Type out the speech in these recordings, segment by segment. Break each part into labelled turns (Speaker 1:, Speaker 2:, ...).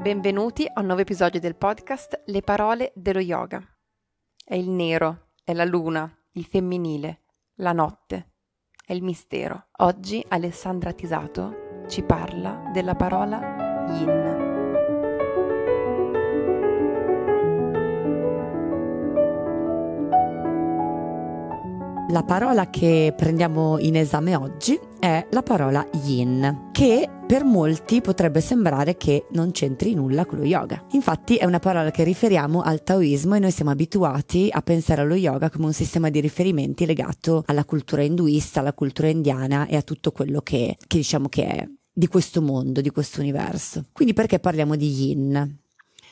Speaker 1: Benvenuti a un nuovo episodio del podcast Le parole dello yoga. È il nero, è la luna, il femminile, la notte, è il mistero. Oggi Alessandra Tisato ci parla della parola yin.
Speaker 2: La parola che prendiamo in esame oggi è la parola yin, che per molti potrebbe sembrare che non c'entri nulla con lo yoga. Infatti è una parola che riferiamo al taoismo e noi siamo abituati a pensare allo yoga come un sistema di riferimenti legato alla cultura induista, alla cultura indiana e a tutto quello che, che diciamo che è di questo mondo, di questo universo. Quindi perché parliamo di yin?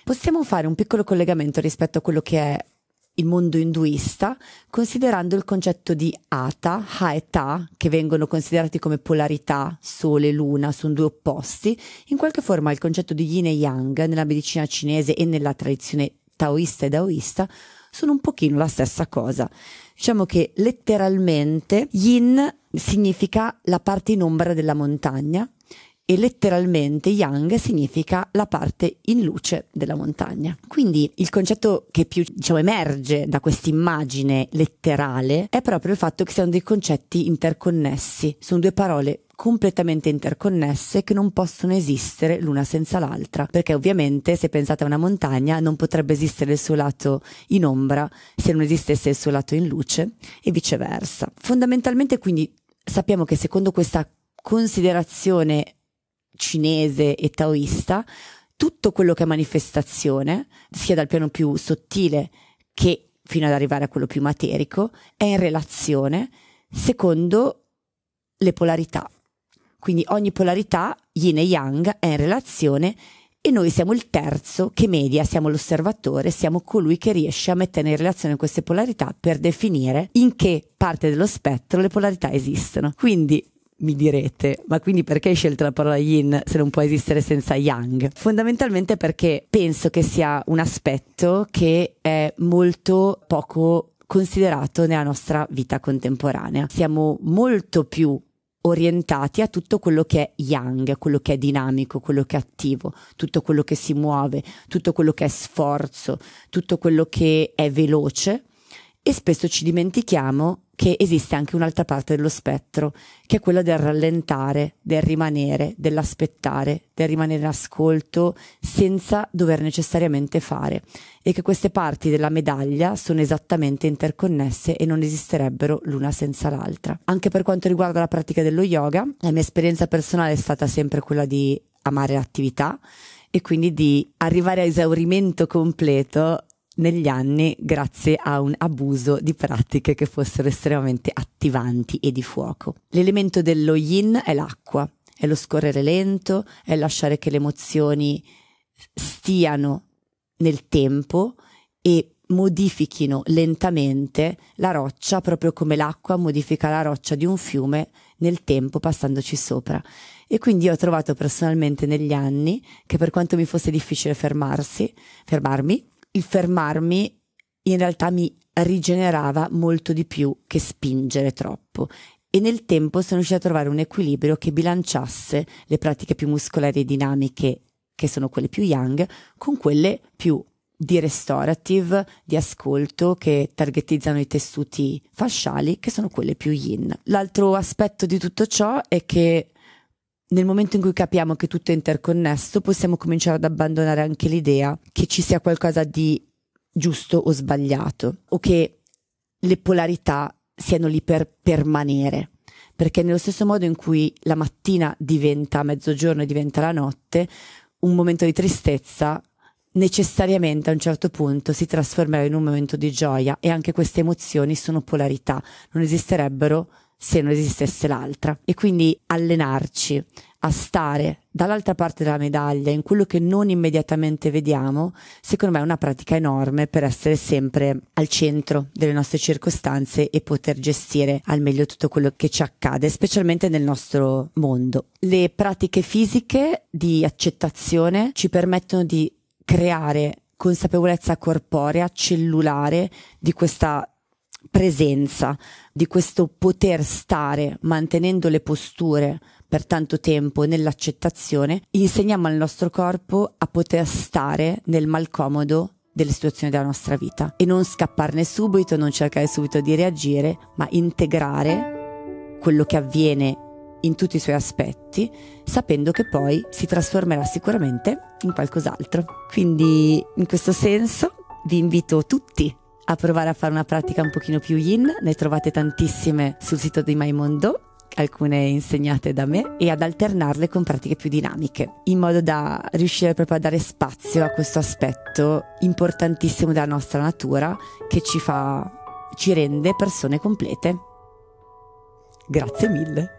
Speaker 2: Possiamo fare un piccolo collegamento rispetto a quello che è il mondo induista, considerando il concetto di Ata, Ha e Ta, che vengono considerati come polarità, Sole e Luna, sono due opposti, in qualche forma il concetto di Yin e Yang nella medicina cinese e nella tradizione taoista e daoista sono un pochino la stessa cosa. Diciamo che letteralmente Yin significa la parte in ombra della montagna e letteralmente yang significa la parte in luce della montagna. Quindi il concetto che più diciamo, emerge da questa immagine letterale è proprio il fatto che siano dei concetti interconnessi, sono due parole completamente interconnesse che non possono esistere l'una senza l'altra, perché ovviamente se pensate a una montagna non potrebbe esistere il suo lato in ombra se non esistesse il suo lato in luce e viceversa. Fondamentalmente quindi sappiamo che secondo questa considerazione cinese e taoista, tutto quello che è manifestazione, sia dal piano più sottile che fino ad arrivare a quello più materico, è in relazione secondo le polarità. Quindi ogni polarità, yin e yang, è in relazione e noi siamo il terzo che media, siamo l'osservatore, siamo colui che riesce a mettere in relazione queste polarità per definire in che parte dello spettro le polarità esistono. Quindi mi direte, ma quindi perché hai scelto la parola yin se non può esistere senza yang? Fondamentalmente perché penso che sia un aspetto che è molto poco considerato nella nostra vita contemporanea. Siamo molto più orientati a tutto quello che è yang, quello che è dinamico, quello che è attivo, tutto quello che si muove, tutto quello che è sforzo, tutto quello che è veloce e spesso ci dimentichiamo che esiste anche un'altra parte dello spettro, che è quella del rallentare, del rimanere, dell'aspettare, del rimanere in ascolto senza dover necessariamente fare e che queste parti della medaglia sono esattamente interconnesse e non esisterebbero l'una senza l'altra. Anche per quanto riguarda la pratica dello yoga, la mia esperienza personale è stata sempre quella di amare l'attività e quindi di arrivare a esaurimento completo negli anni grazie a un abuso di pratiche che fossero estremamente attivanti e di fuoco. L'elemento dello yin è l'acqua, è lo scorrere lento, è lasciare che le emozioni stiano nel tempo e modifichino lentamente la roccia, proprio come l'acqua modifica la roccia di un fiume nel tempo passandoci sopra. E quindi ho trovato personalmente negli anni che per quanto mi fosse difficile fermarsi, fermarmi, il fermarmi in realtà mi rigenerava molto di più che spingere troppo e nel tempo sono riuscita a trovare un equilibrio che bilanciasse le pratiche più muscolari e dinamiche, che sono quelle più young, con quelle più di restorative, di ascolto, che targetizzano i tessuti fasciali, che sono quelle più yin. L'altro aspetto di tutto ciò è che nel momento in cui capiamo che tutto è interconnesso, possiamo cominciare ad abbandonare anche l'idea che ci sia qualcosa di giusto o sbagliato o che le polarità siano lì per permanere. Perché nello stesso modo in cui la mattina diventa mezzogiorno e diventa la notte, un momento di tristezza necessariamente a un certo punto si trasformerà in un momento di gioia e anche queste emozioni sono polarità, non esisterebbero se non esistesse l'altra. E quindi allenarci a stare dall'altra parte della medaglia, in quello che non immediatamente vediamo, secondo me è una pratica enorme per essere sempre al centro delle nostre circostanze e poter gestire al meglio tutto quello che ci accade, specialmente nel nostro mondo. Le pratiche fisiche di accettazione ci permettono di creare consapevolezza corporea, cellulare di questa presenza, di questo poter stare mantenendo le posture per tanto tempo nell'accettazione, insegniamo al nostro corpo a poter stare nel malcomodo delle situazioni della nostra vita e non scapparne subito, non cercare subito di reagire, ma integrare quello che avviene in tutti i suoi aspetti, sapendo che poi si trasformerà sicuramente in qualcos'altro. Quindi in questo senso vi invito tutti a provare a fare una pratica un pochino più yin, ne trovate tantissime sul sito di Maimondo alcune insegnate da me e ad alternarle con pratiche più dinamiche, in modo da riuscire proprio a dare spazio a questo aspetto importantissimo della nostra natura che ci fa ci rende persone complete. Grazie mille.